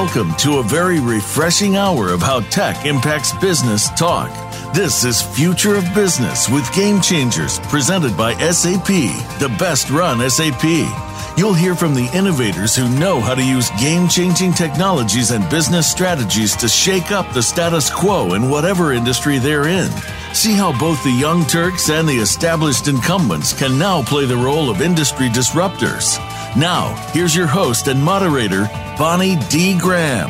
Welcome to a very refreshing hour of how tech impacts business talk. This is Future of Business with Game Changers, presented by SAP, the best run SAP. You'll hear from the innovators who know how to use game changing technologies and business strategies to shake up the status quo in whatever industry they're in. See how both the young Turks and the established incumbents can now play the role of industry disruptors. Now, here's your host and moderator, Bonnie D. Graham.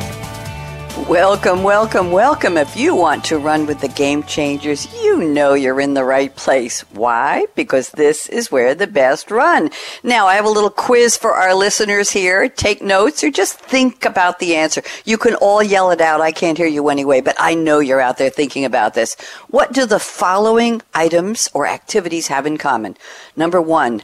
Welcome, welcome, welcome. If you want to run with the game changers, you know you're in the right place. Why? Because this is where the best run. Now, I have a little quiz for our listeners here. Take notes or just think about the answer. You can all yell it out. I can't hear you anyway, but I know you're out there thinking about this. What do the following items or activities have in common? Number one,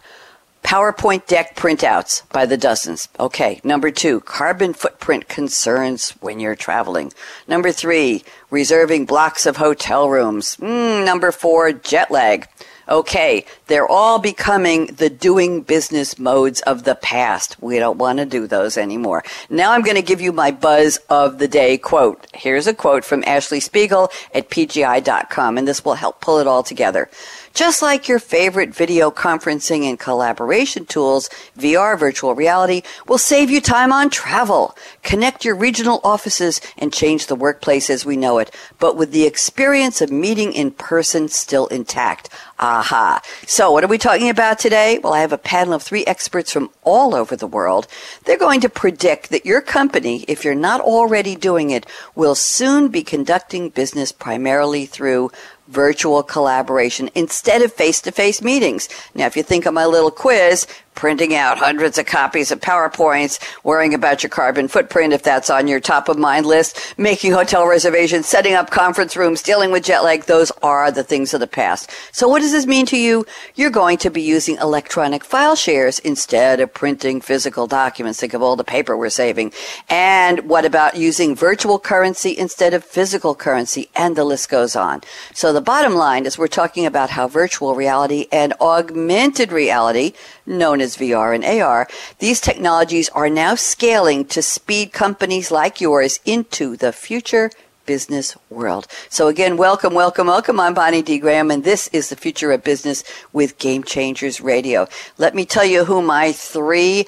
PowerPoint deck printouts by the dozens. Okay. Number two, carbon footprint concerns when you're traveling. Number three, reserving blocks of hotel rooms. Mm, number four, jet lag. Okay, they're all becoming the doing business modes of the past. We don't want to do those anymore. Now I'm going to give you my buzz of the day quote. Here's a quote from Ashley Spiegel at PGI.com, and this will help pull it all together. Just like your favorite video conferencing and collaboration tools, VR virtual reality will save you time on travel, connect your regional offices, and change the workplace as we know it, but with the experience of meeting in person still intact. Aha. So what are we talking about today? Well, I have a panel of three experts from all over the world. They're going to predict that your company, if you're not already doing it, will soon be conducting business primarily through virtual collaboration instead of face to face meetings. Now, if you think of my little quiz, printing out hundreds of copies of PowerPoints, worrying about your carbon footprint if that's on your top of mind list, making hotel reservations, setting up conference rooms, dealing with jet lag, those are the things of the past. So what does this mean to you? You're going to be using electronic file shares instead of printing physical documents. Think of all the paper we're saving. And what about using virtual currency instead of physical currency? And the list goes on. So the bottom line is we're talking about how virtual reality and augmented reality, known as VR and AR, these technologies are now scaling to speed companies like yours into the future business world. So again, welcome, welcome, welcome. I'm Bonnie D. Graham, and this is the future of business with Game Changers Radio. Let me tell you who my three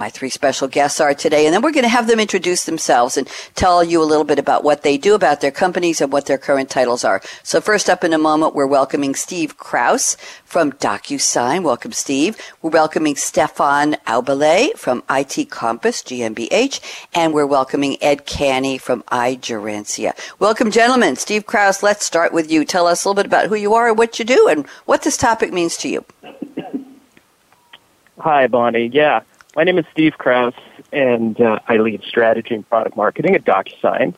my three special guests are today, and then we're going to have them introduce themselves and tell you a little bit about what they do, about their companies, and what their current titles are. So first up in a moment, we're welcoming Steve Kraus from DocuSign. Welcome, Steve. We're welcoming Stefan Aubele from IT Compass GmbH, and we're welcoming Ed Canny from iGerencia. Welcome, gentlemen. Steve Kraus, let's start with you. Tell us a little bit about who you are what you do and what this topic means to you. Hi, Bonnie. Yeah. My name is Steve Kraus, and uh, I lead strategy and product marketing at DocuSign.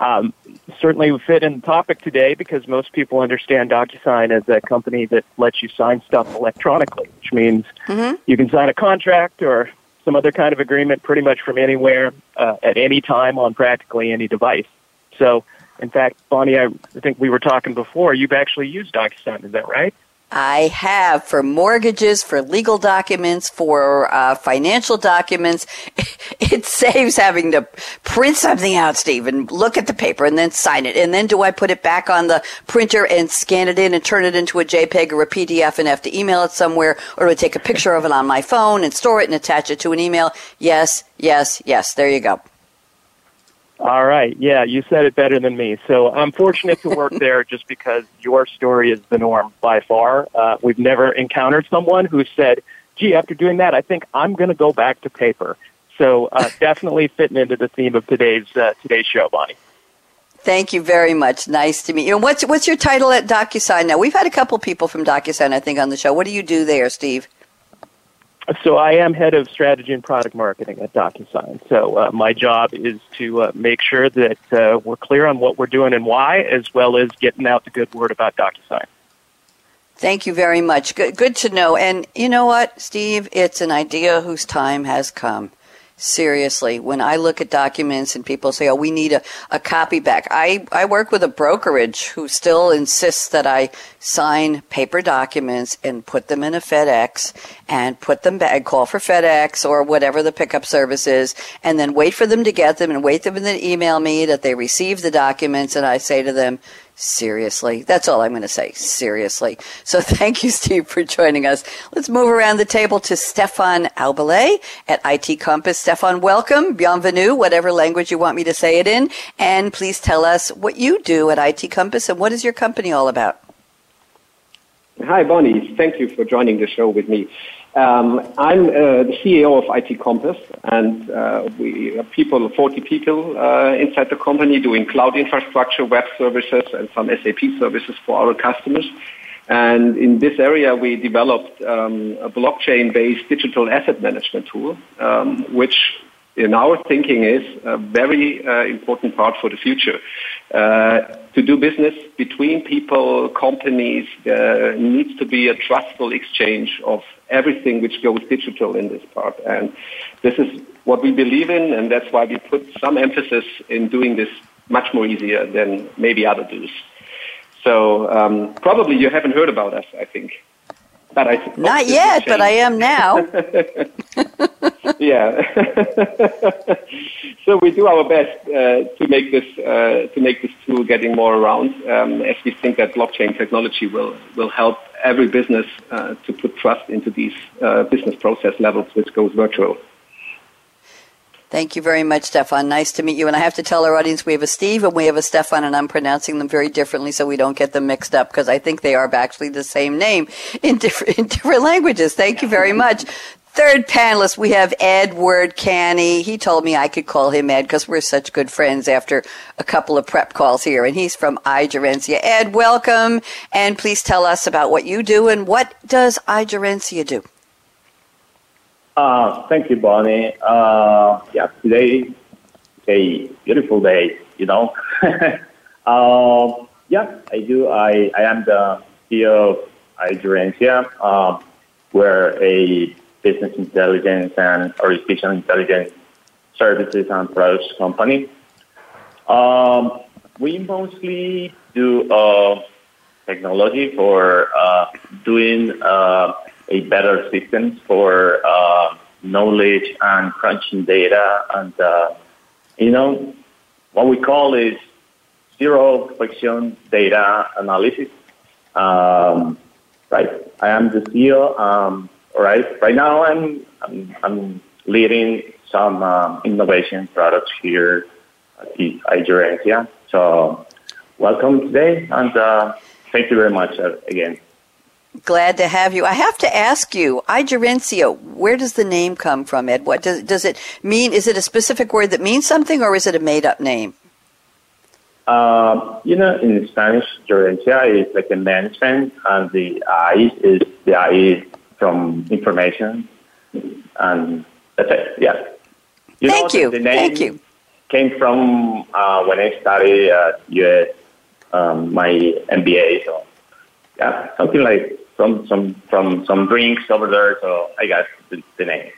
Um, certainly we fit in the topic today because most people understand DocuSign as a company that lets you sign stuff electronically, which means mm-hmm. you can sign a contract or some other kind of agreement pretty much from anywhere uh, at any time on practically any device. So, in fact, Bonnie, I think we were talking before. You've actually used DocuSign, is that right? I have for mortgages, for legal documents, for uh, financial documents. It saves having to print something out, Steve, and look at the paper and then sign it. And then do I put it back on the printer and scan it in and turn it into a JPEG or a PDF and have to email it somewhere? Or do I take a picture of it on my phone and store it and attach it to an email? Yes, yes, yes. There you go. All right. Yeah, you said it better than me. So I'm fortunate to work there just because your story is the norm by far. Uh, we've never encountered someone who said, gee, after doing that, I think I'm going to go back to paper. So uh, definitely fitting into the theme of today's uh, today's show, Bonnie. Thank you very much. Nice to meet you. And what's what's your title at DocuSign now? We've had a couple people from DocuSign, I think, on the show. What do you do there, Steve? So I am head of strategy and product marketing at DocuSign. So uh, my job is to uh, make sure that uh, we're clear on what we're doing and why, as well as getting out the good word about DocuSign. Thank you very much. Good, good to know. And you know what, Steve? It's an idea whose time has come. Seriously, when I look at documents and people say, oh, we need a, a copy back, I, I work with a brokerage who still insists that I sign paper documents and put them in a FedEx and put them back, call for FedEx or whatever the pickup service is, and then wait for them to get them and wait them to email me that they received the documents. And I say to them, Seriously. That's all I'm going to say. Seriously. So thank you, Steve, for joining us. Let's move around the table to Stefan Albele at IT Compass. Stefan, welcome. Bienvenue, whatever language you want me to say it in. And please tell us what you do at IT Compass and what is your company all about? Hi, Bonnie. Thank you for joining the show with me. Um, I'm uh, the CEO of IT Compass, and uh, we have people, 40 people uh, inside the company doing cloud infrastructure, web services, and some SAP services for our customers. And in this area, we developed um, a blockchain-based digital asset management tool, um, which in our thinking is a very uh, important part for the future. Uh, to do business between people, companies, there needs to be a trustful exchange of everything which goes digital in this part. And this is what we believe in, and that's why we put some emphasis in doing this much more easier than maybe other do. So um, probably you haven't heard about us, I think. But I Not yet, but I am now. yeah. so we do our best uh, to make this uh, to make this tool getting more around, um, as we think that blockchain technology will will help every business uh, to put trust into these uh, business process levels, which goes virtual. Thank you very much, Stefan. Nice to meet you. And I have to tell our audience we have a Steve and we have a Stefan, and I'm pronouncing them very differently so we don't get them mixed up because I think they are actually the same name in different, in different languages. Thank you very much. Third panelist, we have Edward Canny. He told me I could call him Ed because we're such good friends after a couple of prep calls here. And he's from iGerencia. Ed, welcome. And please tell us about what you do and what does iGerencia do? Uh, thank you, Bonnie. Uh, yeah, today a beautiful day, you know. uh, yeah, I do. I, I am the CEO of iGerencia. Um, we're a business intelligence and artificial intelligence services and products company. Um, we mostly do uh, technology for uh, doing uh, a better system for uh, knowledge and crunching data and, uh, you know, what we call is zero friction data analysis. Um, right. I am the CEO. Um, right. Right now I'm, I'm, I'm leading some um, innovation products here at iGerencia. So welcome today and uh, thank you very much uh, again. Glad to have you. I have to ask you, iGerencia, where does the name come from, Ed? What does, does it mean? Is it a specific word that means something or is it a made up name? Uh, you know, in Spanish, gerencia is like a management, and the I is the I from information, and that's it. Yeah. You Thank know, you. The, the Thank you. Came from uh, when I studied at US, um, my MBA. So, yeah, something like some some from some drinks over there. So I got the, the name.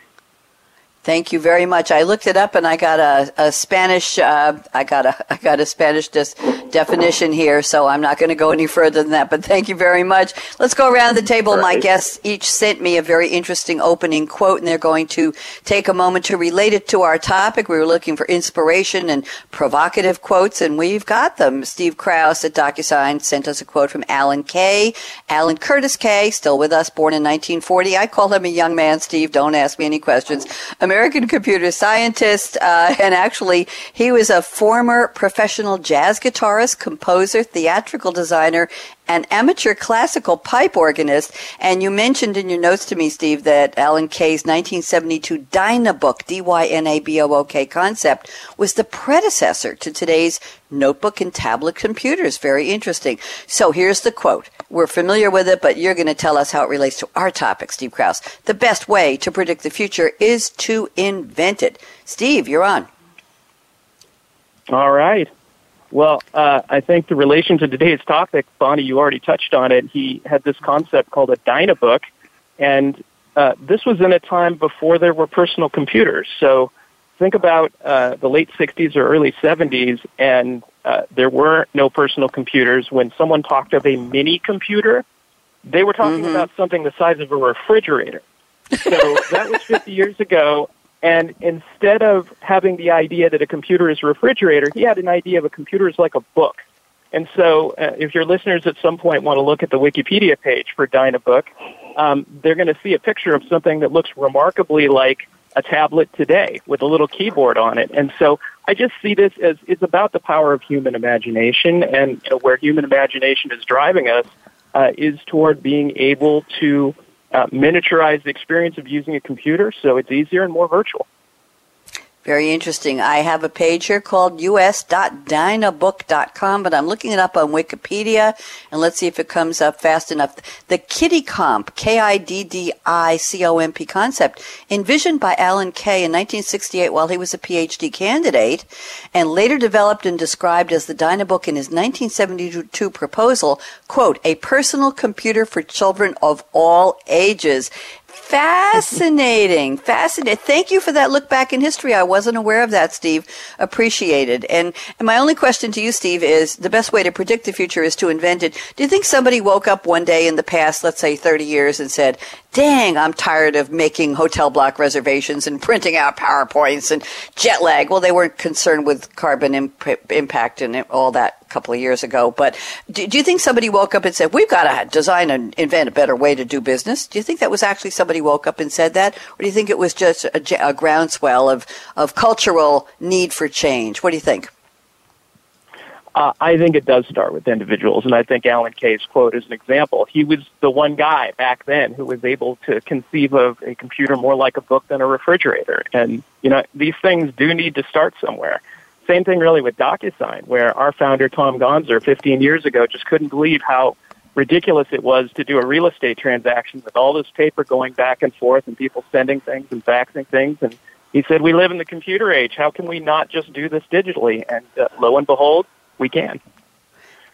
Thank you very much. I looked it up and I got a, a Spanish. Uh, I got a I got a Spanish dis- definition here, so I'm not going to go any further than that. But thank you very much. Let's go around the table. Right. My guests each sent me a very interesting opening quote, and they're going to take a moment to relate it to our topic. We were looking for inspiration and provocative quotes, and we've got them. Steve Kraus at DocuSign sent us a quote from Alan Kay. Alan Curtis Kay, still with us, born in 1940. I call him a young man. Steve, don't ask me any questions. American computer scientist, uh, and actually, he was a former professional jazz guitarist, composer, theatrical designer, and amateur classical pipe organist. And you mentioned in your notes to me, Steve, that Alan Kay's 1972 Dynabook, D-Y-N-A-B-O-O-K concept was the predecessor to today's notebook and tablet computers. Very interesting. So here's the quote. We're familiar with it, but you're going to tell us how it relates to our topic, Steve Kraus. The best way to predict the future is to invent it. Steve, you're on. All right. Well, uh, I think the relation to today's topic, Bonnie, you already touched on it. He had this concept called a Dynabook, and uh, this was in a time before there were personal computers. So think about uh, the late 60s or early 70s, and uh, there were no personal computers. When someone talked of a mini computer, they were talking mm-hmm. about something the size of a refrigerator. So that was 50 years ago. And instead of having the idea that a computer is a refrigerator, he had an idea of a computer is like a book. And so, uh, if your listeners at some point want to look at the Wikipedia page for Dynabook, um, they're going to see a picture of something that looks remarkably like a tablet today with a little keyboard on it. And so, I just see this as it's about the power of human imagination, and you know, where human imagination is driving us uh, is toward being able to uh, miniaturize the experience of using a computer so it's easier and more virtual. Very interesting. I have a page here called us.dynabook.com, but I'm looking it up on Wikipedia, and let's see if it comes up fast enough. The Kiddicomp, K-I-D-D-I-C-O-M-P concept, envisioned by Alan Kay in 1968 while he was a PhD candidate, and later developed and described as the Dynabook in his 1972 proposal, quote, a personal computer for children of all ages. Fascinating. Fascinating. Thank you for that look back in history. I wasn't aware of that, Steve. Appreciated. And, and my only question to you, Steve, is the best way to predict the future is to invent it. Do you think somebody woke up one day in the past, let's say 30 years, and said, dang, I'm tired of making hotel block reservations and printing out PowerPoints and jet lag. Well, they weren't concerned with carbon imp- impact and all that a couple of years ago. But do, do, you think somebody woke up and said, we've got to design and invent a better way to do business? Do you think that was actually somebody woke up and said that? Or do you think it was just a, a groundswell of, of cultural need for change? What do you think? Uh, I think it does start with individuals, and I think Alan Kay's quote is an example. He was the one guy back then who was able to conceive of a computer more like a book than a refrigerator. And, you know, these things do need to start somewhere. Same thing really with DocuSign, where our founder, Tom Gonser, 15 years ago, just couldn't believe how ridiculous it was to do a real estate transaction with all this paper going back and forth and people sending things and faxing things. And he said, we live in the computer age. How can we not just do this digitally? And uh, lo and behold, we can.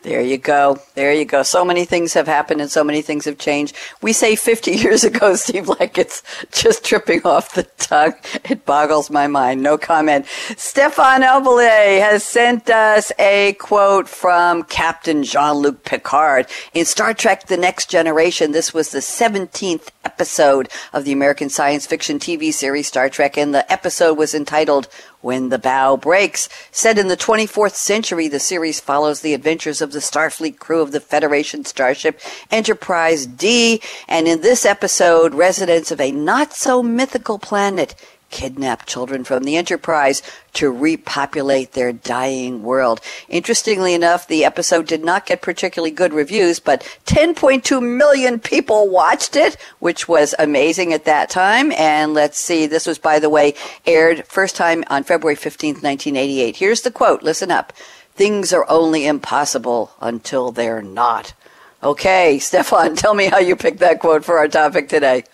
There you go. There you go. So many things have happened and so many things have changed. We say 50 years ago, Steve, like it's just tripping off the tongue. It boggles my mind. No comment. Stefan Aubele has sent us a quote from Captain Jean-Luc Picard. In Star Trek The Next Generation, this was the 17th episode of the American science fiction TV series Star Trek, and the episode was entitled when the Bough Breaks. Set in the 24th century, the series follows the adventures of the Starfleet crew of the Federation starship Enterprise D, and in this episode, residents of a not so mythical planet kidnap children from the Enterprise to repopulate their dying world. Interestingly enough, the episode did not get particularly good reviews, but 10.2 million people watched it, which was amazing at that time. And let's see, this was, by the way, aired first time on February 15th, 1988. Here's the quote. Listen up. Things are only impossible until they're not. Okay, Stefan, tell me how you picked that quote for our topic today.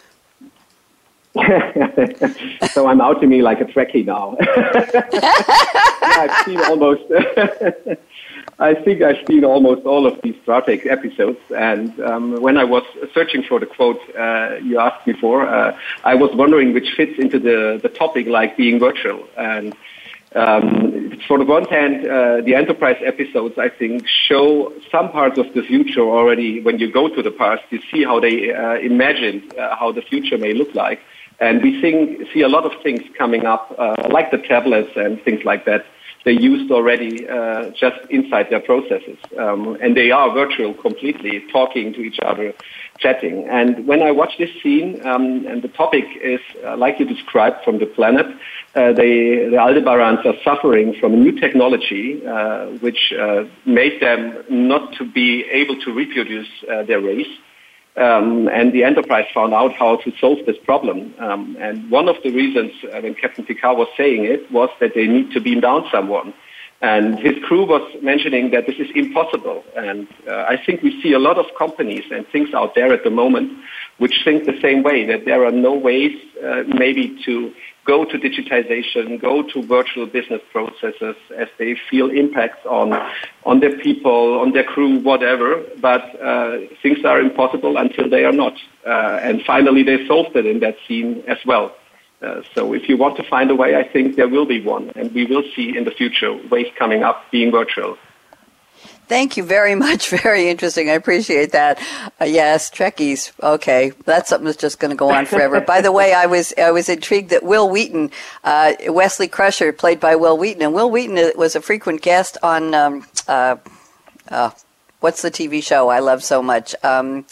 so I'm out me like a Trekkie now. I've seen almost. I think I've seen almost all of these Star Trek episodes, and um, when I was searching for the quote uh, you asked me for, uh, I was wondering which fits into the the topic, like being virtual. And um, for the one hand, uh, the Enterprise episodes, I think, show some parts of the future already. When you go to the past, you see how they uh, imagined uh, how the future may look like. And we think, see a lot of things coming up, uh, like the tablets and things like that. They used already uh, just inside their processes. Um, and they are virtual completely, talking to each other, chatting. And when I watch this scene, um, and the topic is, uh, like you described, from the planet, uh, they, the Aldebarans are suffering from a new technology uh, which uh, made them not to be able to reproduce uh, their race. Um, and the enterprise found out how to solve this problem. Um, and one of the reasons uh, when Captain Picard was saying it was that they need to beam down someone. And his crew was mentioning that this is impossible. And uh, I think we see a lot of companies and things out there at the moment which think the same way, that there are no ways uh, maybe to go to digitization, go to virtual business processes as they feel impacts on, on their people, on their crew, whatever. But uh, things are impossible until they are not. Uh, and finally, they solved it in that scene as well. Uh, so if you want to find a way, I think there will be one, and we will see in the future ways coming up being virtual. Thank you very much. Very interesting. I appreciate that. Uh, yes, Trekkies. Okay, that's something that's just going to go on forever. by the way, I was I was intrigued that Wil Wheaton, uh, Wesley Crusher, played by Wil Wheaton, and Wil Wheaton uh, was a frequent guest on um, uh, uh, what's the TV show I love so much? Um,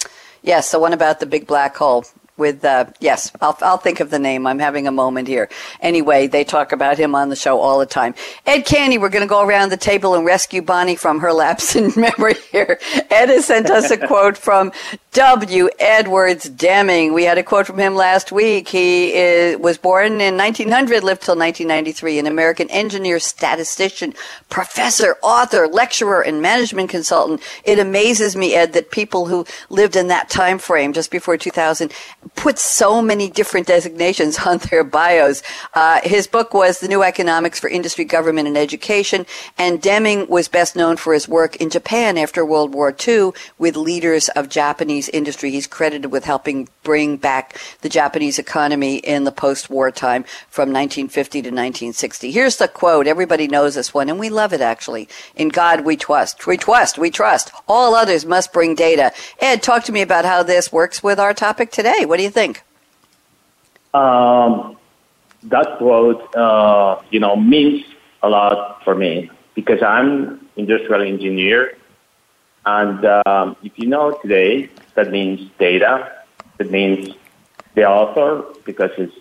yes, the one about the big black hole with uh, yes I'll, I'll think of the name. I'm having a moment here. Anyway they talk about him on the show all the time. Ed canny we're going to go around the table and rescue bonnie from her lapse in memory here. Ed has sent us a quote from w. Edwards deming. We had a quote from him last week. He is, was born in 1900 lived till 1993 an american engineer statistician professor author lecturer and management consultant. It amazes me ed that people who lived in that time frame just before 2000 put so many different designations on their bios. Uh, his book was The New Economics for Industry, Government, and Education, and Deming was best known for his work in Japan after World War II with leaders of Japanese industry. He's credited with helping bring back the Japanese economy in the post-war time from 1950 to 1960. Here's the quote. Everybody knows this one, and we love it actually. In God we trust. We trust. We trust. All others must bring data. Ed, talk to me about how this works with our topic today. What do you think? Um, that quote, uh, you know, means a lot for me because I'm industrial engineer, and um, if you know today, that means data. That means the author because it's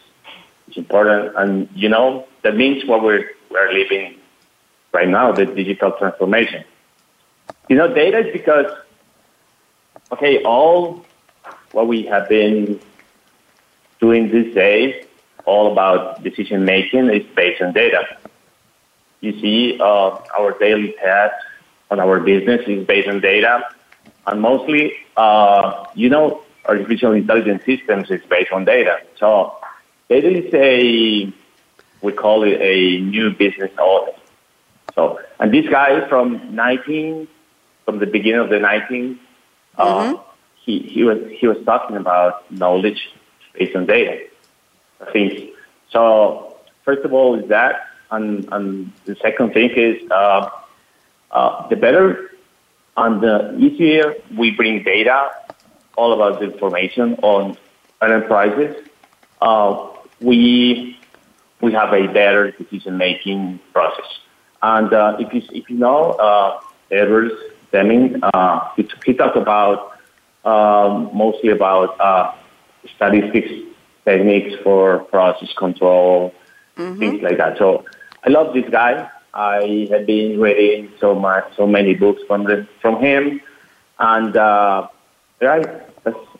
it's important, and you know that means what we're we're living right now, the digital transformation. You know, data is because okay, all what we have been doing these days, all about decision making, is based on data. You see, uh, our daily tasks on our business is based on data, and mostly, uh, you know, artificial intelligence systems is based on data. So data is a we call it a new business model. So, and this guy from 19, from the beginning of the 19, uh, mm-hmm. He, he was he was talking about knowledge based on data. I think so. First of all, is that, and, and the second thing is uh, uh, the better and the easier we bring data, all about the information on enterprises, uh, we we have a better decision making process. And uh, if you if you know uh, Edwards Deming, uh, he, he talked about um, mostly about uh, statistics techniques for process control, mm-hmm. things like that. So I love this guy. I have been reading so much, so many books from the, from him, and uh, right,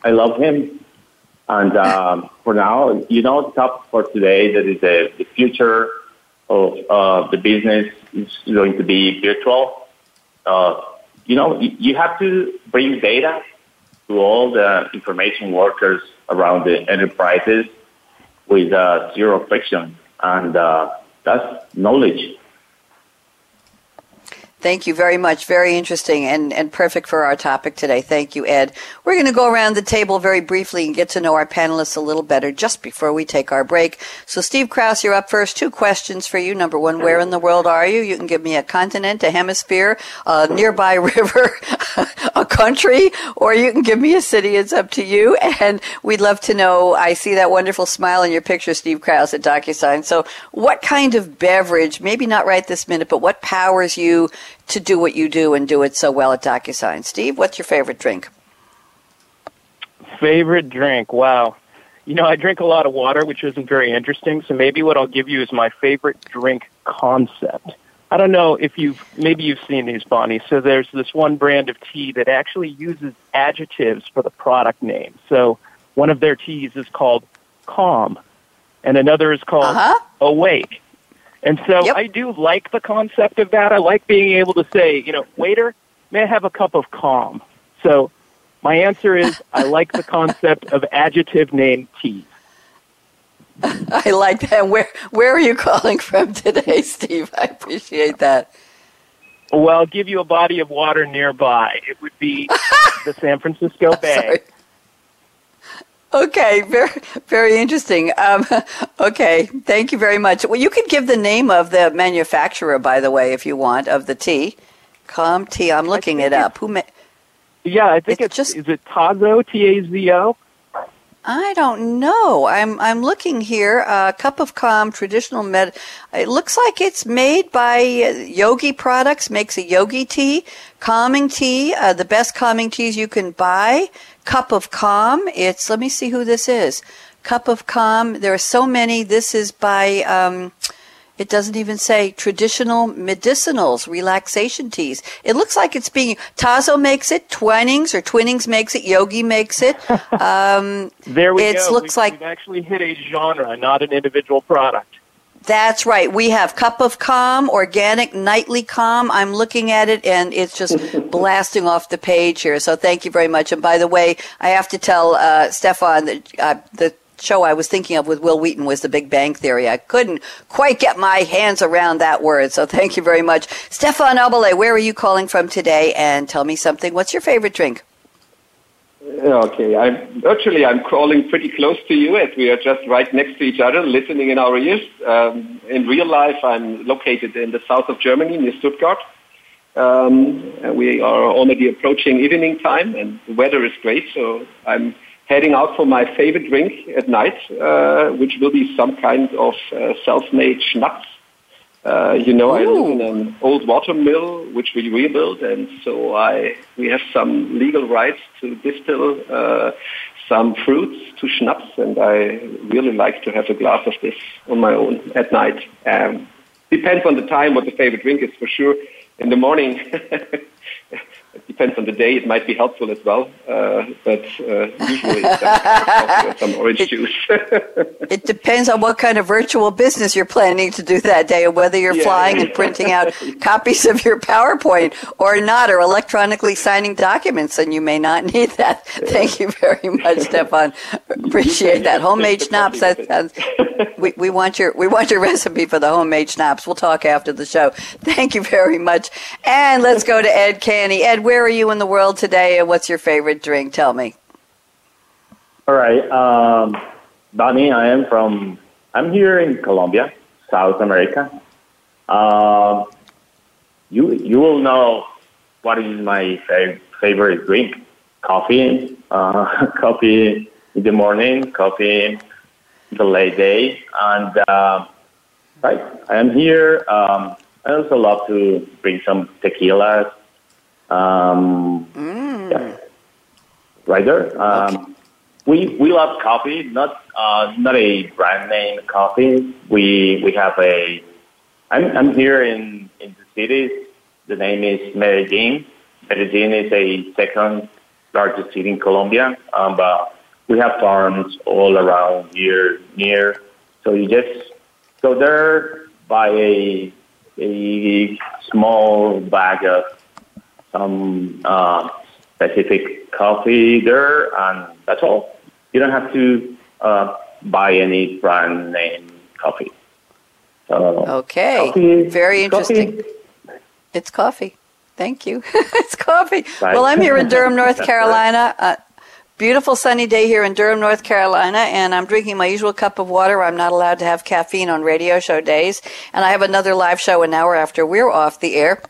I love him. And um, for now, you know, the topic for today that is the, the future of uh, the business is going to be virtual. Uh, you know, you have to bring data to all the information workers around the enterprises with uh, zero friction, and uh, that's knowledge. Thank you very much. Very interesting and, and perfect for our topic today. Thank you, Ed. We're going to go around the table very briefly and get to know our panelists a little better just before we take our break. So, Steve Kraus, you're up first. Two questions for you. Number one, where in the world are you? You can give me a continent, a hemisphere, a nearby river, a country, or you can give me a city. It's up to you. And we'd love to know. I see that wonderful smile in your picture, Steve Kraus at DocuSign. So, what kind of beverage, maybe not right this minute, but what powers you to do what you do and do it so well at DocuSign. Steve, what's your favorite drink? Favorite drink? Wow. You know, I drink a lot of water, which isn't very interesting. So maybe what I'll give you is my favorite drink concept. I don't know if you've maybe you've seen these, Bonnie. So there's this one brand of tea that actually uses adjectives for the product name. So one of their teas is called calm, and another is called uh-huh. awake. And so yep. I do like the concept of that. I like being able to say, you know, waiter, may I have a cup of calm? So my answer is I like the concept of adjective name teas. I like that. Where where are you calling from today, Steve? I appreciate that. Well, I'll give you a body of water nearby. It would be the San Francisco Bay. Okay, very very interesting. Um, okay, thank you very much. Well, you could give the name of the manufacturer, by the way, if you want, of the tea. Com tea. I'm looking it up. Who? Ma- yeah, I think It's it's, just- is it Tazo T A Z O. I don't know. I'm I'm looking here. Uh, Cup of Calm traditional med. It looks like it's made by uh, Yogi Products. Makes a yogi tea, calming tea. Uh, the best calming teas you can buy. Cup of Calm. It's. Let me see who this is. Cup of Calm. There are so many. This is by. Um, it doesn't even say traditional medicinals, relaxation teas. It looks like it's being Tazo makes it, Twinings or Twinnings makes it, Yogi makes it. Um, There we It's go. looks we've, like- we've actually hit a genre, not an individual product. That's right. We have Cup of Calm, Organic Nightly Calm. I'm looking at it and it's just blasting off the page here. So thank you very much. And by the way, I have to tell uh, Stefan that uh, the show I was thinking of with Wil Wheaton was The Big Bang Theory. I couldn't quite get my hands around that word. So thank you very much. Stefan Aubele, where are you calling from today? And tell me something. What's your favorite drink? Okay, I'm virtually I'm crawling pretty close to you as we are just right next to each other, listening in our ears. Um, in real life, I'm located in the south of Germany, near Stuttgart. Um, we are already approaching evening time, and the weather is great. So I'm heading out for my favorite drink at night, uh, which will be some kind of uh, self-made schnapps. Uh, you know, I live in an old water mill which we rebuilt, and so I we have some legal rights to distill uh, some fruits to schnapps, and I really like to have a glass of this on my own at night. Um, depends on the time what the favorite drink is for sure. In the morning, it depends on the day. It might be helpful as well, uh, but uh, usually it's some or some orange juice. It depends on what kind of virtual business you're planning to do that day, whether you're Yeah. flying and printing out copies of your PowerPoint or not, or electronically signing documents, and you may not need that. Thank you very much, Stefan. Appreciate that. Homemade schnapps. That, that's, we, we want your we want your recipe for the homemade schnapps. We'll talk after the show. Thank you very much. And let's go to Ed Canny. Ed, where are you in the world today, and what's your favorite drink? Tell me. All right, um, Bonnie, I am from, I'm here in Colombia, South America. Um, you, you will know what is my fa- favorite drink. Coffee, uh, coffee in the morning, coffee in the late day. And, uh, right, I am here. Um, I also love to bring some tequilas. Um, yeah, right there. Um, we we love coffee, not uh, not a brand name coffee. We we have a. I'm I'm here in in the city. The name is Medellin. Medellin is a second largest city in Colombia. Um, but we have farms all around here near. So you just go there, buy a a small bag of some uh, specific coffee there, and that's all. You don't have to uh, buy any brand name coffee. So, Okay. coffee- Very coffee- interesting. It's coffee. Thank you. it's coffee. Right. Well, I'm here in Durham, North Carolina. Uh, beautiful sunny day here in Durham, North Carolina, and I'm drinking my usual cup of water. I'm not allowed to have caffeine on radio show days, and I have another live show an hour after we're off the air.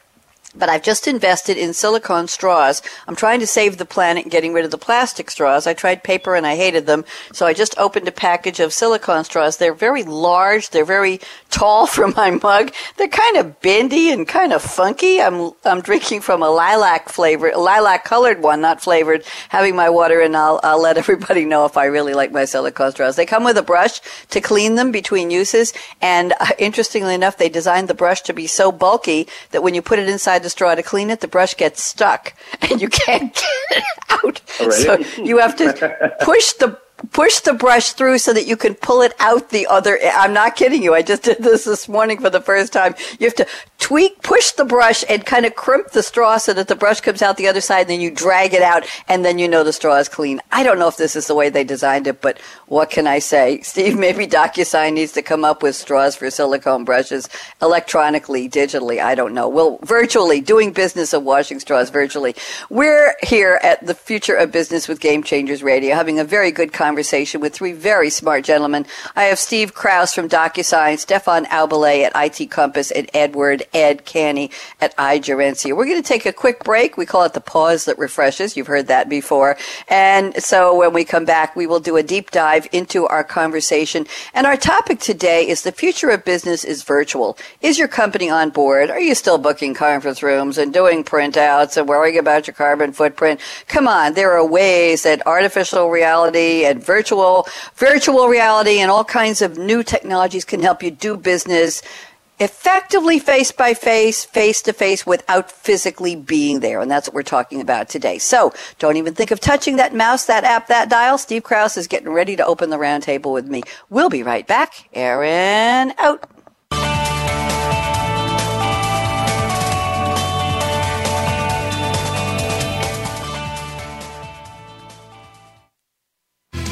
But I've just invested in silicone straws. I'm trying to save the planet getting rid of the plastic straws. I tried paper and I hated them. So I just opened a package of silicone straws. They're very large. They're very tall for my mug. They're kind of bendy and kind of funky. I'm, I'm drinking from a lilac flavor, a lilac colored one, not flavored, having my water and I'll, I'll let everybody know if I really like my silicone straws. They come with a brush to clean them between uses. And uh, interestingly enough, they designed the brush to be so bulky that when you put it inside the straw to clean it, the brush gets stuck and you can't get it out. Oh? So you have to push the push the brush through so that you can pull it out the other I'm not kidding you. I just did this this morning for the first time. You have to tweak, push the brush, and kind of crimp the straw so that the brush comes out the other side, and then you drag it out, and then you know the straw is clean. I don't know if this is the way they designed it, but what can I say? Steve, maybe DocuSign needs to come up with straws for silicone brushes electronically, digitally. I don't know. Well, virtually, doing business of washing straws virtually. We're here at the Future of Business with Game Changers Radio having a very good conversation with three very smart gentlemen. I have Steve Kraus from DocuSign, Stefan Aubele at IT Compass, and Edward Ed Canny at iGerencia. We're going to take a quick break. We call it the pause that refreshes. You've heard that before. And so when we come back, we will do a deep dive into our conversation. And our topic today is the future of business is virtual. Is your company on board? Are you still booking conference rooms and doing printouts and worrying about your carbon footprint? Come on, there are ways that artificial reality and virtual virtual reality and all kinds of new technologies can help you do business effectively face by face, face to face without physically being there. And that's what we're talking about today. So don't even think of touching that mouse, that app, that dial. Steve Kraus is getting ready to open the roundtable with me. We'll be right back. Aaron out.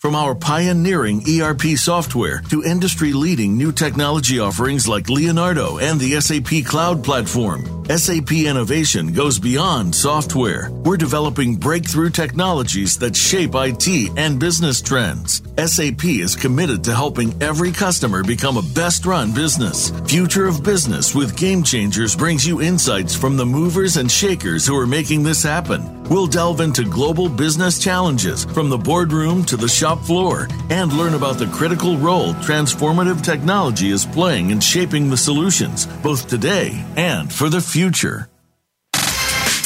From our pioneering ERP software to industry leading new technology offerings like Leonardo and the SAP Cloud Platform, SAP innovation goes beyond software. We're developing breakthrough technologies that shape IT and business trends. SAP is committed to helping every customer become a best run business. Future of Business with Game Changers brings you insights from the movers and shakers who are making this happen. We'll delve into global business challenges from the boardroom to the shop floor and learn about the critical role transformative technology is playing in shaping the solutions, both today and for the future.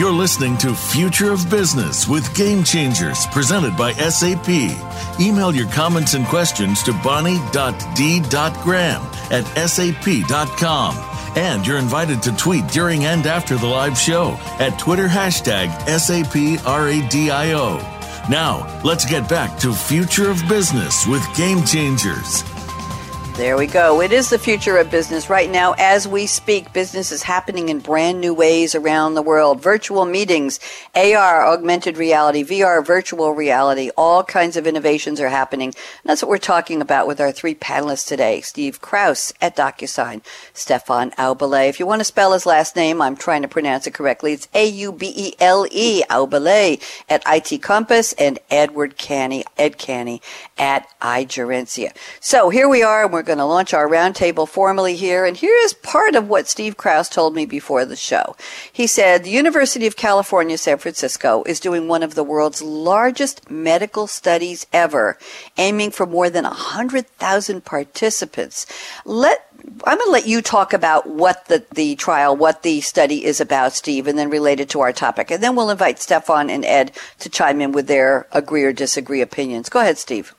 You're listening to Future of Business with Game Changers presented by SAP. Email your comments and questions to bonnie.d.graham at sap.com. And you're invited to tweet during and after the live show at Twitter hashtag SAPRADIO. Now, let's get back to Future of Business with Game Changers. There we go. It is the future of business. Right now, as we speak, business is happening in brand new ways around the world. Virtual meetings, AR, augmented reality, VR, virtual reality, all kinds of innovations are happening. And that's what we're talking about with our three panelists today. Steve Kraus at DocuSign, Stefan Aubele. If you want to spell his last name, I'm trying to pronounce it correctly. It's A-U-B-E-L-E, Aubele at IT Compass, and Edward Canny, Ed Canny at iGerencia. So here we are, and we're going to launch our roundtable formally here. And here is part of what Steve Kraus told me before the show. He said the University of California, San Francisco is doing one of the world's largest medical studies ever, aiming for more than 100,000 participants. Let I'm going to let you talk about what the, the trial, what the study is about, Steve, and then related to our topic. And then we'll invite Stefan and Ed to chime in with their agree or disagree opinions. Go ahead, Steve.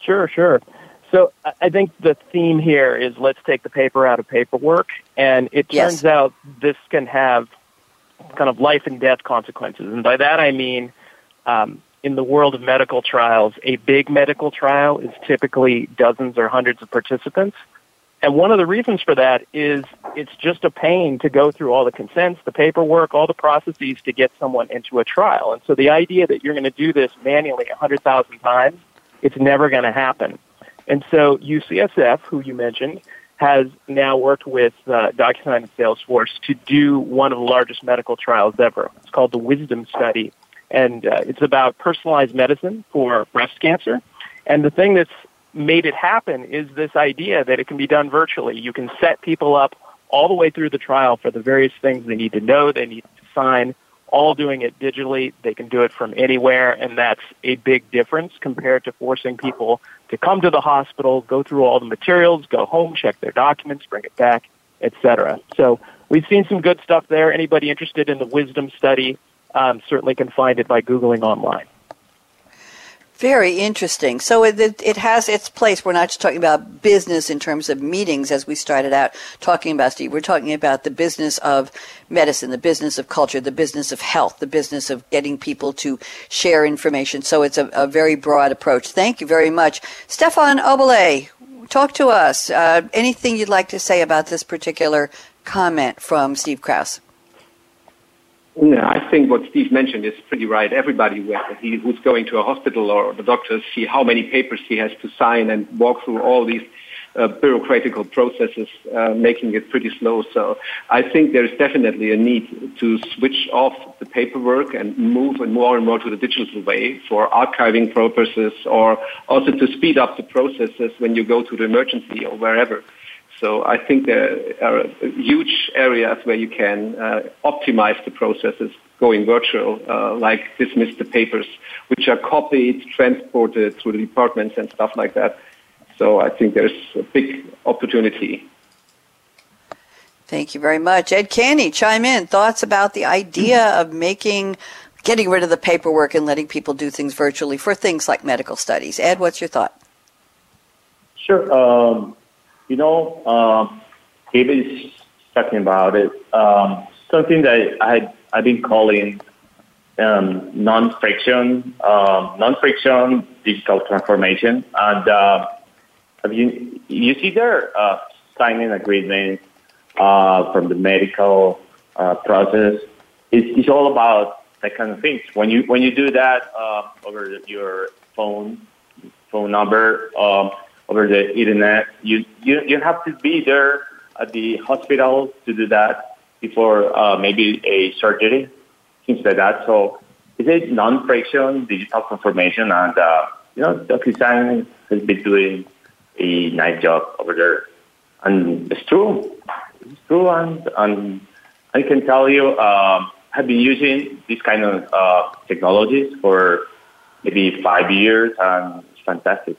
Sure, sure. So I think the theme here is let's take the paper out of paperwork, and it turns Yes. out this can have kind of life and death consequences. And by that I mean, um, in the world of medical trials, a big medical trial is typically dozens or hundreds of participants. And one of the reasons for that is it's just a pain to go through all the consents, the paperwork, all the processes to get someone into a trial. And so the idea that you're going to do this manually 100,000 times, it's never going to happen. And so UCSF, who you mentioned, has now worked with uh, DocuSign and Salesforce to do one of the largest medical trials ever. It's called the Wisdom Study, and uh, it's about personalized medicine for breast cancer. And the thing that's made it happen is this idea that it can be done virtually. You can set people up all the way through the trial for the various things they need to know, they need to sign, all doing it digitally. They can do it from anywhere, and that's a big difference compared to forcing people to come to the hospital, go through all the materials, go home, check their documents, bring it back, etc. So we've seen some good stuff there. Anybody interested in the wisdom study um, certainly can find it by Googling online. Very interesting. So it, it, has its place. We're not just talking about business in terms of meetings as we started out talking about, Steve. We're talking about the business of medicine, the business of culture, the business of health, the business of getting people to share information. So it's a, a very broad approach. Thank you very much. Stefan Aubele, talk to us. Uh, anything you'd like to say about this particular comment from Steve Kraus? Yeah, I think what Steve mentioned is pretty right. Everybody who's going to a hospital or the doctor see how many papers he has to sign and walk through all these uh, bureaucratical processes, uh, making it pretty slow. So I think there's definitely a need to switch off the paperwork and move more and more to the digital way for archiving purposes or also to speed up the processes when you go to the emergency or wherever. So I think there are huge areas where you can uh, optimize the processes going virtual, uh, like dismiss the papers, which are copied, transported through the departments and stuff like that. So I think there's a big opportunity. Thank you very much. Ed Canny, chime in. Thoughts about the idea of making, getting rid of the paperwork and letting people do things virtually for things like medical studies. Ed, what's your thought? Sure. Um, you know, um, David is talking about it. Um, something that I I've been calling um, non-friction, um, non-friction digital transformation, and uh, you you see there uh, signing agreement uh, from the medical uh, process. It's, it's all about that kind of things. When you when you do that uh, over your phone phone number. Um, over the internet. You, you, you have to be there at the hospital to do that before uh, maybe a surgery, things like that. So it's a non-friction digital transformation, and uh, you know, Dr. DocuSign has been doing a nice job over there, and it's true, it's true, and and I can tell you, um, I've been using this kind of uh, technologies for maybe five years, and it's fantastic.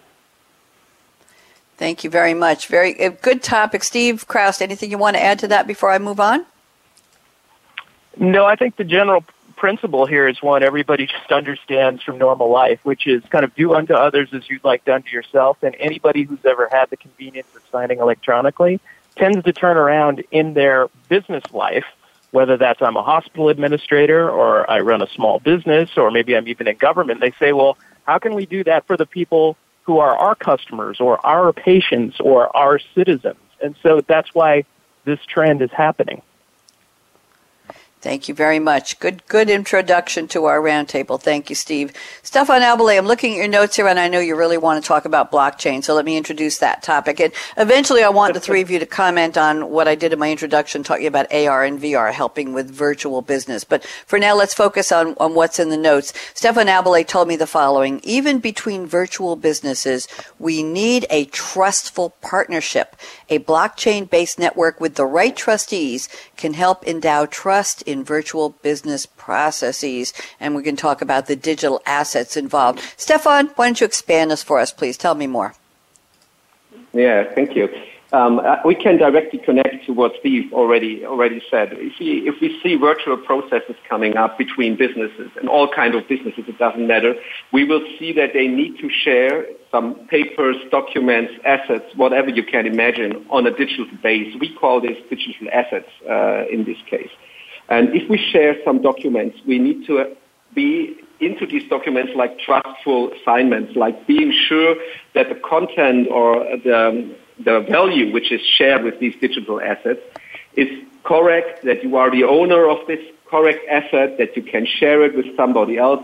Thank you very much. Very uh, good topic. Steve Kraus, anything you want to add to that before I move on? No, I think the general principle here is one everybody just understands from normal life, which is kind of do unto others as you'd like done to yourself. And anybody who's ever had the convenience of signing electronically tends to turn around in their business life, whether that's I'm a hospital administrator or I run a small business or maybe I'm even in government. They say, well, how can we do that for the people who are our customers or our patients or our citizens. And so that's why this trend is happening. Thank you very much. Good, good introduction to our roundtable. Thank you, Steve. Stefan Aubele, I'm looking at your notes here, and I know you really want to talk about blockchain, so let me introduce that topic. And eventually, I want the three of you to comment on what I did in my introduction, talking about AR and VR helping with virtual business. But for now, let's focus on, on what's in the notes. Stefan Aubele told me the following. Even between virtual businesses, we need a trustful partnership. A blockchain-based network with the right trustees can help endow trust in virtual business processes. And we can talk about the digital assets involved. Stefan, why don't you expand this for us, please? Tell me more. Yeah, thank you. Um, uh, we can directly connect to what Steve already already said. If we, if we see virtual processes coming up between businesses and all kinds of businesses, it doesn't matter. We will see that they need to share some papers, documents, assets, whatever you can imagine, on a digital base. We call this digital assets uh, in this case. And if we share some documents, we need to uh, be into these documents like trustful assignments, like being sure that the content or the, um, the value which is shared with these digital assets is correct, that you are the owner of this correct asset, that you can share it with somebody else.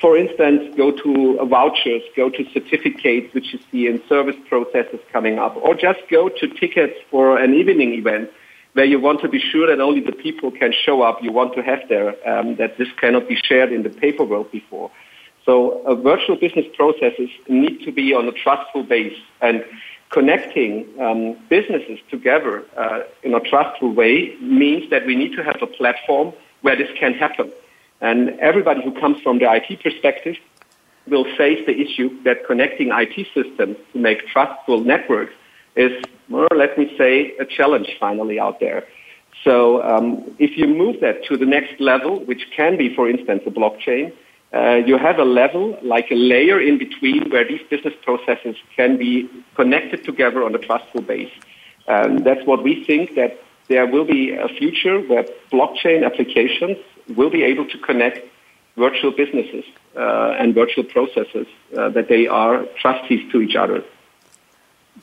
For instance, go to vouchers, go to certificates, which you see in service processes coming up, or just go to tickets for an evening event where you want to be sure that only the people can show up you want to have there, um, that this cannot be shared in the paper world before. So uh, virtual business processes need to be on a trustful base and connecting um, businesses together uh, in a trustful way means that we need to have a platform where this can happen. And everybody who comes from the IT perspective will face the issue that connecting IT systems to make trustful networks is, well, let me say, a challenge finally out there. So um, if you move that to the next level, which can be, for instance, a blockchain, uh, you have a level, like a layer in between where these business processes can be connected together on a trustful base. Um, that's what we think that there will be a future where blockchain applications will be able to connect virtual businesses uh, and virtual processes uh, that they are trustees to each other.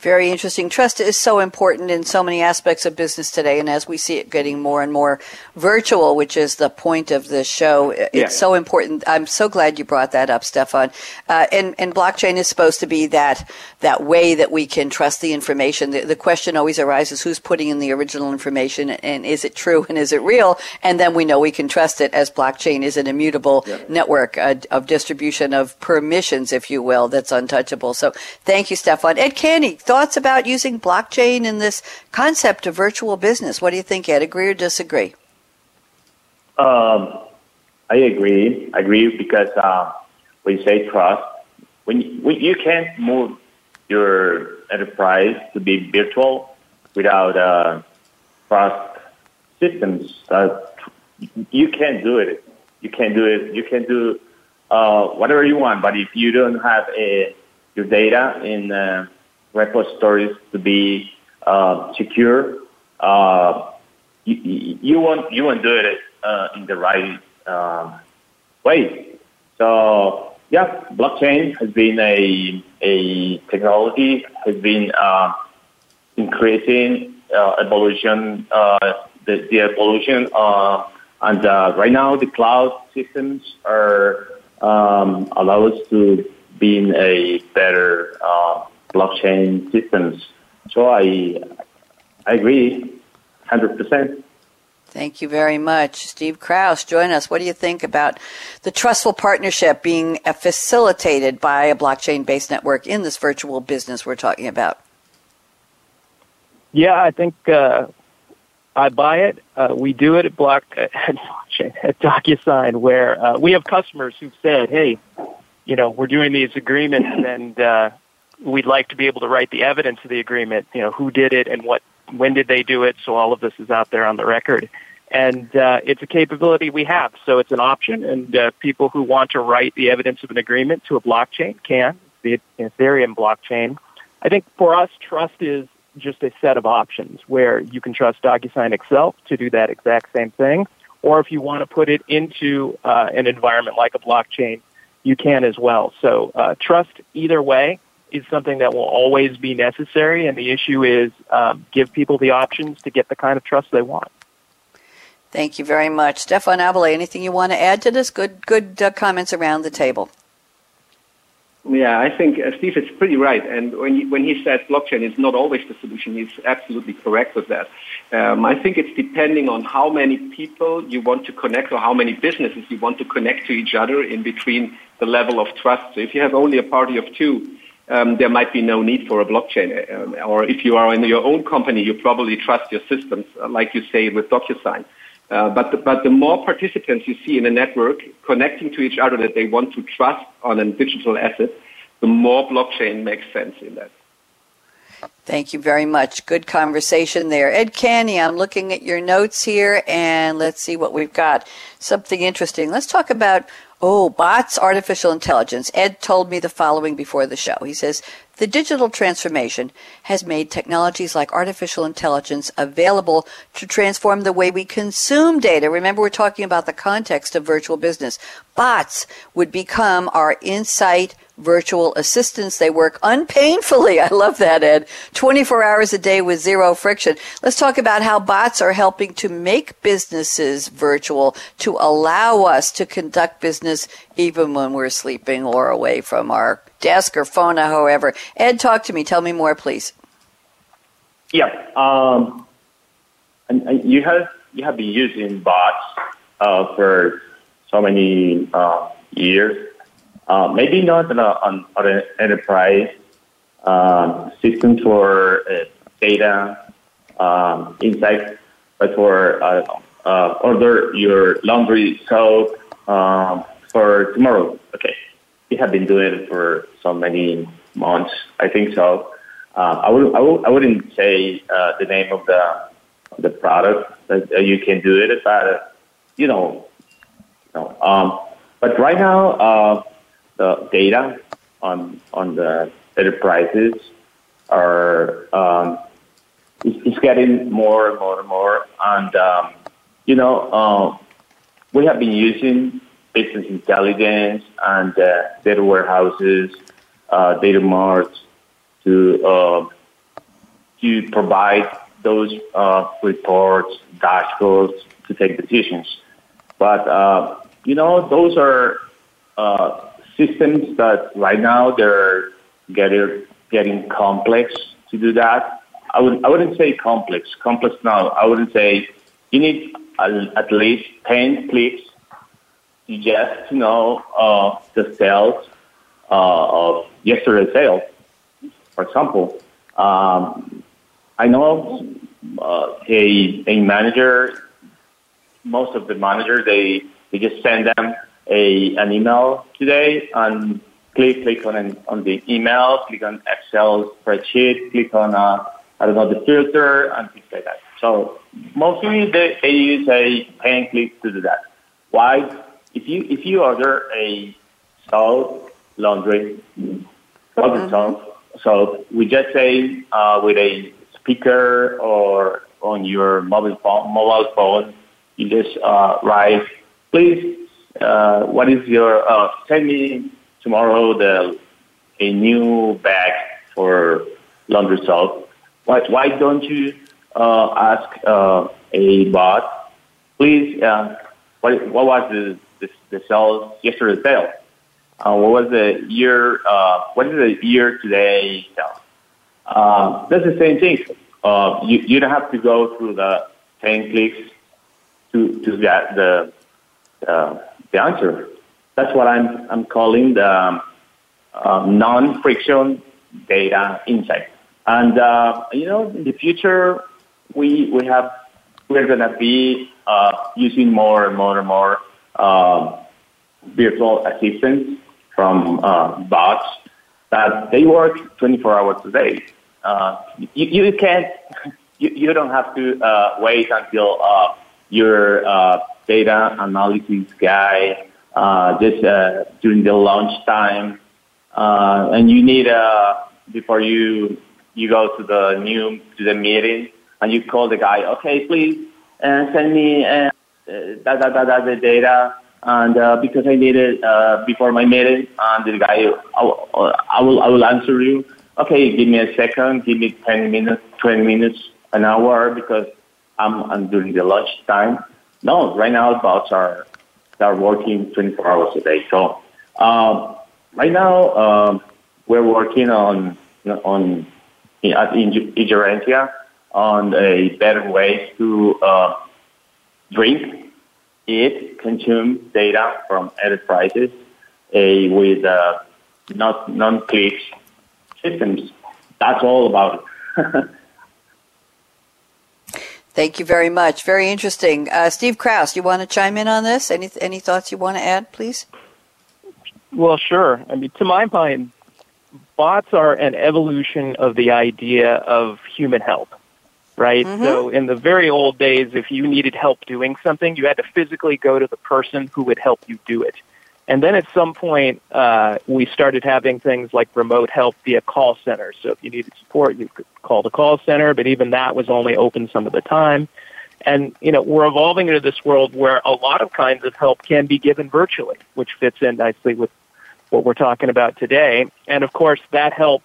Very interesting. Trust is so important in so many aspects of business today, and as we see it getting more and more virtual, which is the point of this show, it's yeah. so important. I'm so glad you brought that up, Stefan. Uh, and, and blockchain is supposed to be that that way that we can trust the information. The, the question always arises: Who's putting in the original information, and is it true, and is it real? And then we know we can trust it, as blockchain is an immutable yeah. network uh, of distribution of permissions, if you will, that's untouchable. So, thank you, Stefan. Ed Canny thoughts about using blockchain in this concept of virtual business? What do you think, Ed? Agree or disagree? Um, I agree. I agree because uh, when you say trust, when you, when you can't move your enterprise to be virtual without uh, trust systems, uh, you can't do it. You can't do it. You can do uh, whatever you want, but if you don't have a, your data in uh, repositories to be uh, secure. Uh, you, you won't you won't do it uh, in the right um, way. So yeah, blockchain has been a a technology has been uh, increasing uh, evolution uh, the, the evolution and right now the cloud systems are um, allow us to be in a better blockchain systems. So I, I agree 100%. Thank you very much. Steve Kraus, join us. What do you think about the trustful partnership being facilitated by a blockchain based network in this virtual business we're talking about? Yeah, I think uh, I buy it. Uh, we do it at Block at, at DocuSign, where uh, we have customers who've said, "Hey, you know, we're doing these agreements, and uh, we'd like to be able to write the evidence of the agreement, you know, who did it and what, when did they do it, so all of this is out there on the record. And uh, it's a capability we have, so it's an option, and uh, people who want to write the evidence of an agreement to a blockchain can, the Ethereum blockchain. I think for us, trust is just a set of options where you can trust DocuSign itself to do that exact same thing, or if you want to put it into uh, an environment like a blockchain, you can as well. So uh, trust either way is something that will always be necessary, and the issue is um, give people the options to get the kind of trust they want. Thank you very much, Stefan Aubele. Anything you want to add to this? Good, good uh, comments around the table. Yeah, I think uh, Steve is pretty right. And when he, when he said blockchain is not always the solution, he's absolutely correct with that. Um, I think it's depending on how many people you want to connect or how many businesses you want to connect to each other in between the level of trust. So if you have only a party of two, um, there might be no need for a blockchain. Um, or if you are in your own company, you probably trust your systems, uh, like you say with DocuSign. Uh, but, the, but the more participants you see in a network connecting to each other that they want to trust on a digital asset, the more blockchain makes sense in that. Thank you very much. Good conversation there. Ed Canny, I'm looking at your notes here and let's see what we've got. Something interesting. Let's talk about Oh, bots, artificial intelligence. Ed told me the following before the show. He says, the digital transformation has made technologies like artificial intelligence available to transform the way we consume data. Remember, we're talking about the context of virtual business. Bots would become our insight virtual assistants. They work unpainfully. I love that, Ed. 24 hours a day with zero friction. Let's talk about how bots are helping to make businesses virtual to allow us to conduct business even when we're sleeping or away from our desk or phone or however. Ed, talk to me. Tell me more, please. Yeah. Um, and, and you have you have been using bots uh, for so many uh, years uh, maybe not on, on, an enterprise um, system for uh, data um, insights, but for uh, uh, order your laundry soap, um, for tomorrow. Okay, we have been doing it for so many months. I think so. Uh, I would I, would, I wouldn't say uh, the name of the the product that uh, you can do it, but uh, you know, you know. Um, but right now, uh, the data on on the enterprises are um, it's, it's getting more and more and more, and um, you know, uh, we have been using business intelligence and uh, data warehouses, uh, data marts to uh, to provide those uh, reports, dashboards to take decisions. But uh, you know, those are uh, systems that right now they're getting getting complex to do that. I would I wouldn't say complex. Complex now. I wouldn't say you need at least ten clicks to just know uh, the sales uh, of yesterday's sales. For example, um, I know uh, a a manager. Most of the managers they they just send them a an email today and click click on an, on the email, click on Excel spreadsheet, click on uh, I don't know the filter and things like that. So mostly they, they use a pay click to do that. Why? If you if you order a soap laundry, laundry mm-hmm. soap, so we just say uh, with a speaker or on your mobile phone, mobile phone, you just uh, write, please, uh, what is your, uh, send me tomorrow the a new bag for laundry soap. Why, why don't you uh, ask uh, a bot, please, uh, what, what was the, the, the sales, yesterday's sale? Uh, what was the year, uh, what is the year today sales? Uh, that's the same thing. Uh, you, you don't have to go through the 10 clicks to, to get the, uh, the answer. That's what I'm, I'm calling the um, uh, non-friction data insight. And, uh, you know, in the future, we, we have, we're to be uh, using more and more and more virtual assistants from uh, bots that they work 24 hours a day. Uh, you, you can't, you, you don't have to uh, wait until uh, your uh, data analysis guy uh, just uh, during the lunch time, uh, and you need uh, before you you go to the new to the meeting and you call the guy. Okay, please uh, send me uh, that that that the data and uh, because I need it uh, before my meeting, and the guy, I will, I will, I will answer you. Okay, give me a second, give me 10 minutes, 20 minutes, an hour, because I'm, I'm during the lunch time. No, right now bots are, are working 24 hours a day. So, um, right now, um, we're working on, on, at iGerencia on a better way to, uh, drink it consume data from enterprises uh, with uh, not non-click systems. That's all about it. Thank you very much. Very interesting. Uh, Steve Kraus, you want to chime in on this? Any any thoughts you want to add, please? Well, sure. I mean, to my mind, bots are an evolution of the idea of human help right? Mm-hmm. So in the very old days, if you needed help doing something, you had to physically go to the person who would help you do it. And then at some point, uh, we started having things like remote help via call centers. So if you needed support, you could call the call center, but even that was only open some of the time. And, you know, we're evolving into this world where a lot of kinds of help can be given virtually, which fits in nicely with what we're talking about today. And of course, that help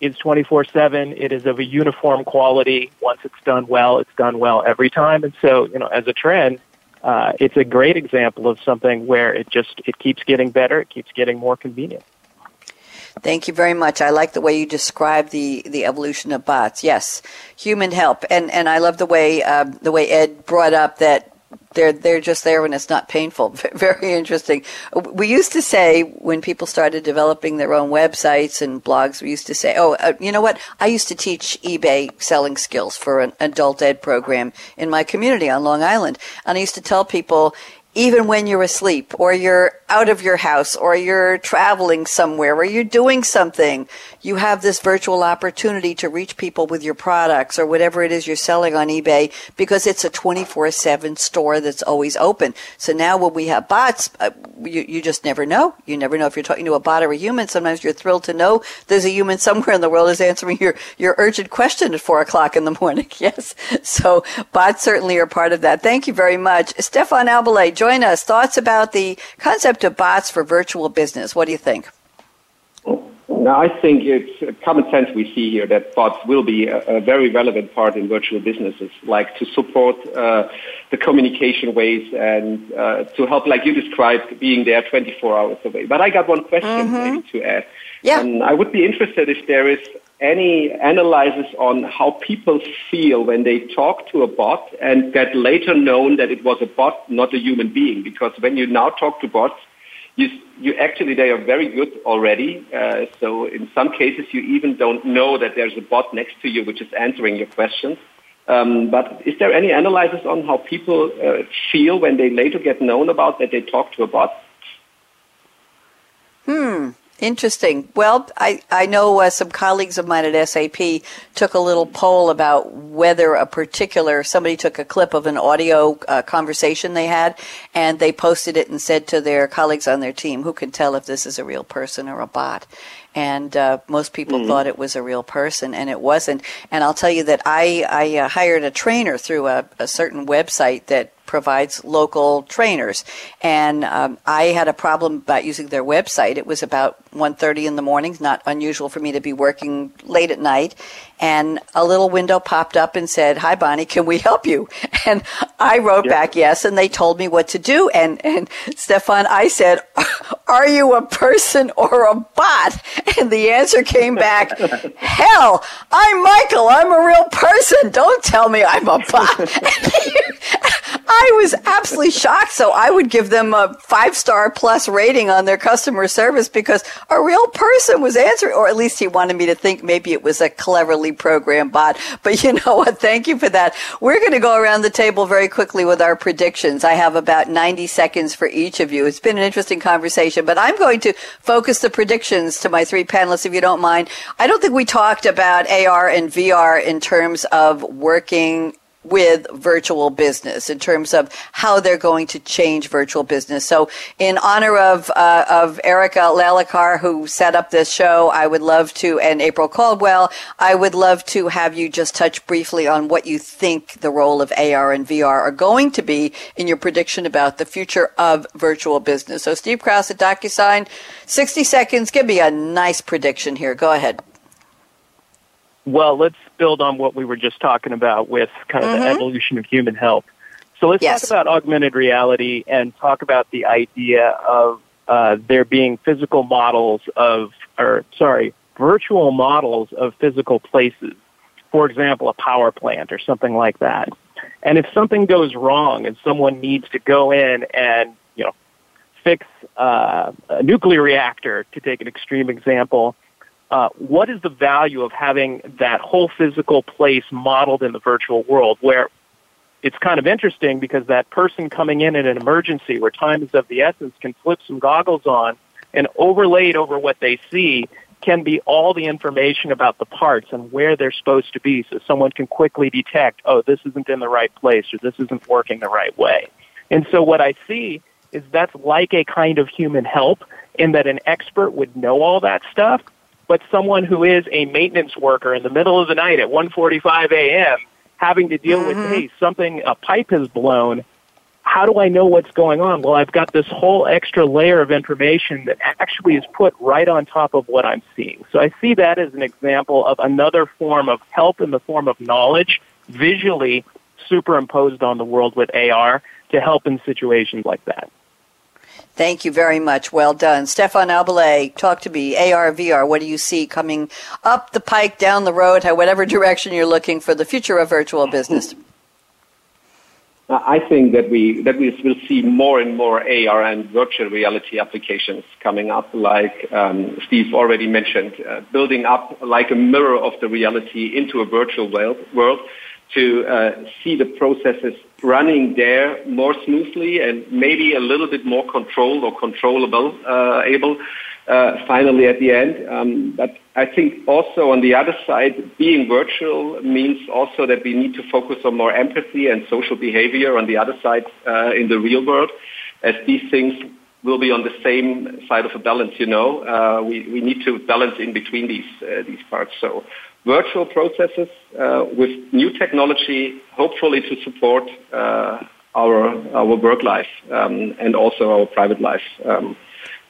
is 24/7. It is of a uniform quality. Once it's done well, it's done well every time. And so, you know, as a trend, uh, it's a great example of something where it just it keeps getting better. It keeps getting more convenient. Thank you very much. I like the way you describe the, the evolution of bots. Yes, human help, and and I love the way uh, the way Ed brought up that they're they're just there when it's not painful. Very interesting. We used to say when people started developing their own websites and blogs, we used to say, "Oh, uh, you know what? I used to teach eBay selling skills for an adult ed program in my community on Long Island, and I used to tell people." Even when you're asleep or you're out of your house or you're traveling somewhere or you're doing something, you have this virtual opportunity to reach people with your products or whatever it is you're selling on eBay because it's a 24-7 store that's always open. So now when we have bots, uh, you, you just never know. You never know if you're talking to a bot or a human. Sometimes you're thrilled to know there's a human somewhere in the world is answering your, your urgent question at four o'clock in the morning. Yes. So bots certainly are part of that. Thank you very much. Stefan Aubele, join us. Thoughts about the concept of bots for virtual business. What do you think? Now, I think it's common sense we see here that bots will be a, a very relevant part in virtual businesses, like to support uh, the communication ways and uh, to help, like you described, being there 24 hours away. But I got one question mm-hmm. maybe to add. Yeah. And I would be interested if there is any analysis on how people feel when they talk to a bot and get later known that it was a bot, not a human being. Because when you now talk to bots, you, you actually, they are very good already. Uh, so in some cases, you even don't know that there's a bot next to you which is answering your questions. Um, but is there any analysis on how people uh, feel when they later get known about that they talk to a bot? Hmm. Interesting. Well, I, I know uh, some colleagues of mine at SAP took a little poll about whether a particular, somebody took a clip of an audio uh, conversation they had and they posted it and said to their colleagues on their team, who can tell if this is a real person or a bot? and uh, most people mm-hmm. thought it was a real person, and it wasn't. And I'll tell you that I, I uh, hired a trainer through a, a certain website that provides local trainers. And um, I had a problem about using their website. It was about 1.30 in the morning, not unusual for me to be working late at night. And a little window popped up and said, hi, Bonnie, can we help you? And I wrote yeah. back yes, and they told me what to do. And, and Stefan, I said, are you a person or a bot? And the answer came back, hell, I'm Michael. I'm a real person. Don't tell me I'm a bot. I was absolutely shocked. So I would give them a five star plus rating on their customer service because a real person was answering, or at least he wanted me to think maybe it was a cleverly programmed bot. But you know what? Thank you for that. We're going to go around the table very quickly with our predictions. I have about 90 seconds for each of you. It's been an interesting conversation, but I'm going to focus the predictions to my three panelists, if you don't mind. I don't think we talked about AR and VR in terms of working with virtual business in terms of how they're going to change virtual business. So, in honor of uh, of Erica Lalicar, who set up this show, I would love to, and April Caldwell, I would love to have you just touch briefly on what you think the role of AR and VR are going to be in your prediction about the future of virtual business. So, Steve Kraus at DocuSign, sixty seconds. Give me a nice prediction here. Go ahead. Well, let's build on what we were just talking about with kind of mm-hmm. the evolution of human health. So let's yes. talk about augmented reality and talk about the idea of uh, there being physical models of, or sorry, virtual models of physical places. For example, a power plant or something like that. And if something goes wrong and someone needs to go in and, you know, fix uh, a nuclear reactor, to take an extreme example, uh, what is the value of having that whole physical place modeled in the virtual world where it's kind of interesting because that person coming in in an emergency where time is of the essence can flip some goggles on and overlaid over what they see can be all the information about the parts and where they're supposed to be so someone can quickly detect, oh, this isn't in the right place or this isn't working the right way. And so what I see is that's like a kind of human help in that an expert would know all that stuff but someone who is a maintenance worker in the middle of the night at 1:45 a.m. having to deal mm-hmm. with hey something a pipe has blown how do I know what's going on? Well, I've got this whole extra layer of information that actually is put right on top of what I'm seeing. So I see that as an example of another form of help in the form of knowledge visually superimposed on the world with AR to help in situations like that. Thank you very much. Well done. Stefan Aubele, talk to me. AR, VR, what do you see coming up the pike, down the road, whatever direction you're looking for the future of virtual business? I think that we that we will see more and more AR and virtual reality applications coming up, like um, Steve already mentioned, uh, building up like a mirror of the reality into a virtual world to uh, see the processes running there more smoothly and maybe a little bit more controlled or controllable, uh, able uh, finally at the end. Um, but I think also on the other side, being virtual means also that we need to focus on more empathy and social behavior on the other side uh, in the real world, as these things will be on the same side of a balance. You know, uh, we we need to balance in between these uh, these parts. So virtual processes uh, with new technology, hopefully to support uh, our our work life um, and also our private life. Um,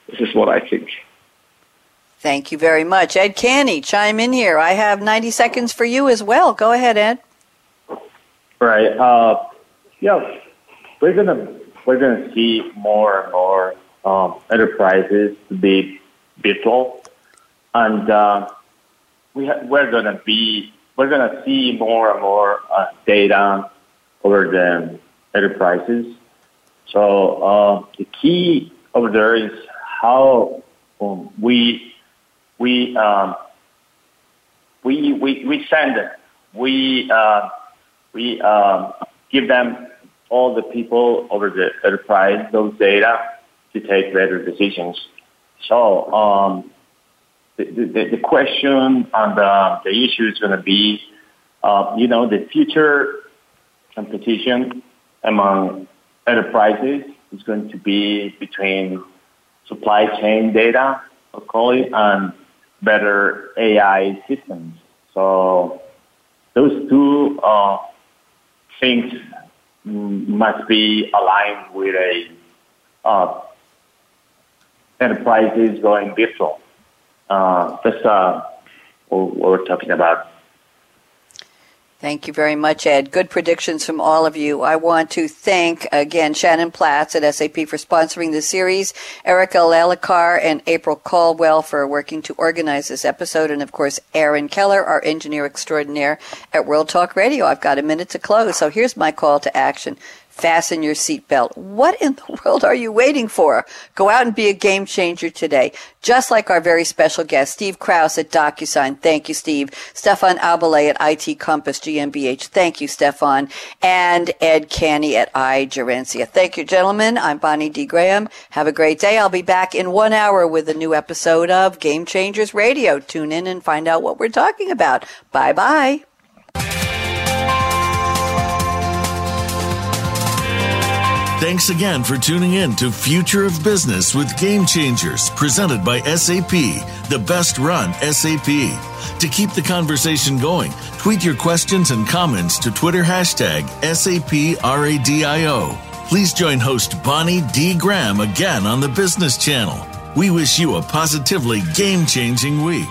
this is what I think. Thank you very much. Ed Canny, chime in here. I have 90 seconds for you as well. Go ahead, Ed. Right. Uh, yeah, we're gonna we're gonna see more and more um, enterprises to be virtual, and uh, we ha- we're gonna be we're gonna see more and more uh, data over the enterprises. So uh, the key over there is how um, we we um, we we we send we uh, we um, give them all the people over the enterprise those data to take better decisions. So um, the, the, the question and the, the issue is going to be, uh, you know, the future competition among enterprises is going to be between supply chain data, I'll call it, and better AI systems. So those two uh, things must be aligned with a uh, enterprises going virtual. Uh, that's uh, what we're talking about. Thank you very much, Ed. Good predictions from all of you. I want to thank again Shannon Platts at SAP for sponsoring the series, Erica Lalikar and April Caldwell for working to organize this episode, and of course Aaron Keller, our engineer extraordinaire at World Talk Radio. I've got a minute to close, so here's my call to action fasten your seatbelt. What in the world are you waiting for? Go out and be a game changer today. Just like our very special guest, Steve Kraus at DocuSign. Thank you, Steve. Stefan Aubele at IT Compass GmbH. Thank you, Stefan. And Ed Canny at iGerencia. Thank you, gentlemen. I'm Bonnie D. Graham. Have a great day. I'll be back in one hour with a new episode of Game Changers Radio. Tune in and find out what we're talking about. Bye bye. Thanks again for tuning in to Future of Business with Game Changers, presented by SAP, the best run SAP. To keep the conversation going, tweet your questions and comments to Twitter hashtag SAPRADIO. Please join host Bonnie D. Graham again on the Business Channel. We wish you a positively game changing week.